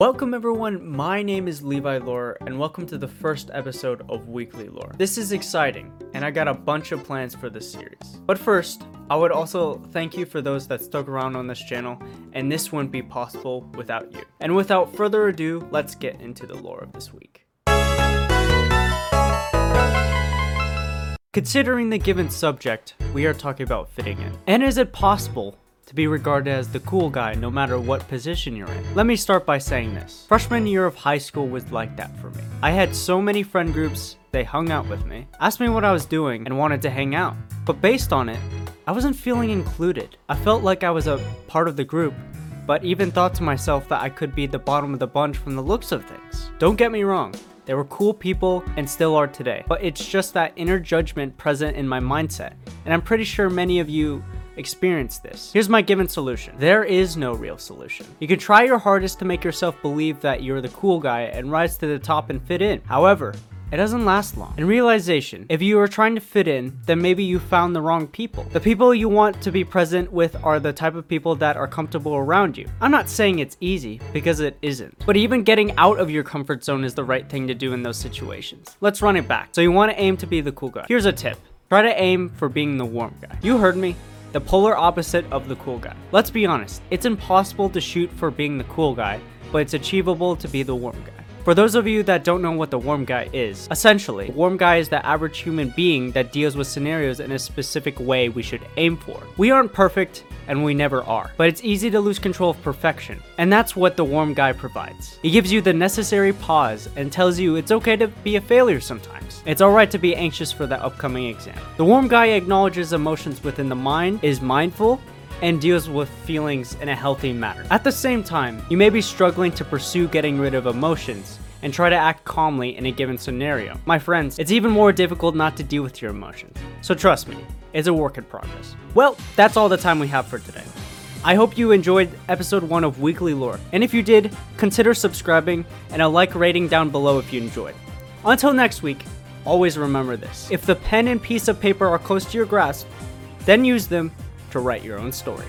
Welcome everyone, my name is Levi Lore, and welcome to the first episode of Weekly Lore. This is exciting, and I got a bunch of plans for this series. But first, I would also thank you for those that stuck around on this channel, and this wouldn't be possible without you. And without further ado, let's get into the lore of this week. Considering the given subject, we are talking about fitting in. And is it possible to be regarded as the cool guy no matter what position you're in. Let me start by saying this. Freshman year of high school was like that for me. I had so many friend groups, they hung out with me, asked me what I was doing, and wanted to hang out. But based on it, I wasn't feeling included. I felt like I was a part of the group, but even thought to myself that I could be the bottom of the bunch from the looks of things. Don't get me wrong, they were cool people and still are today, but it's just that inner judgment present in my mindset, and I'm pretty sure many of you experience this. Here's my given solution. There is no real solution. You can try your hardest to make yourself believe that you're the cool guy and rise to the top and fit in. However, it doesn't last long. In realization, if you are trying to fit in, then maybe you found the wrong people. The people you want to be present with are the type of people that are comfortable around you. I'm not saying it's easy, because it isn't. But even getting out of your comfort zone is the right thing to do in those situations. Let's run it back. So you want to aim to be the cool guy. Here's a tip. Try to aim for being the warm guy. You heard me the polar opposite of the cool guy. Let's be honest, it's impossible to shoot for being the cool guy, but it's achievable to be the warm guy. For those of you that don't know what the warm guy is, essentially, a warm guy is the average human being that deals with scenarios in a specific way we should aim for. We aren't perfect, and we never are, but it's easy to lose control of perfection, and that's what the warm guy provides. He gives you the necessary pause and tells you it's okay to be a failure sometimes. It's alright to be anxious for the upcoming exam. The warm guy acknowledges emotions within the mind, is mindful, and deals with feelings in a healthy manner. At the same time, you may be struggling to pursue getting rid of emotions and try to act calmly in a given scenario. My friends, it's even more difficult not to deal with your emotions. So trust me, it's a work in progress. Well, that's all the time we have for today. I hope you enjoyed episode 1 of Weekly Lore, and if you did, consider subscribing and a like rating down below if you enjoyed. Until next week, always remember this. If the pen and piece of paper are close to your grasp, then use them to write your own story.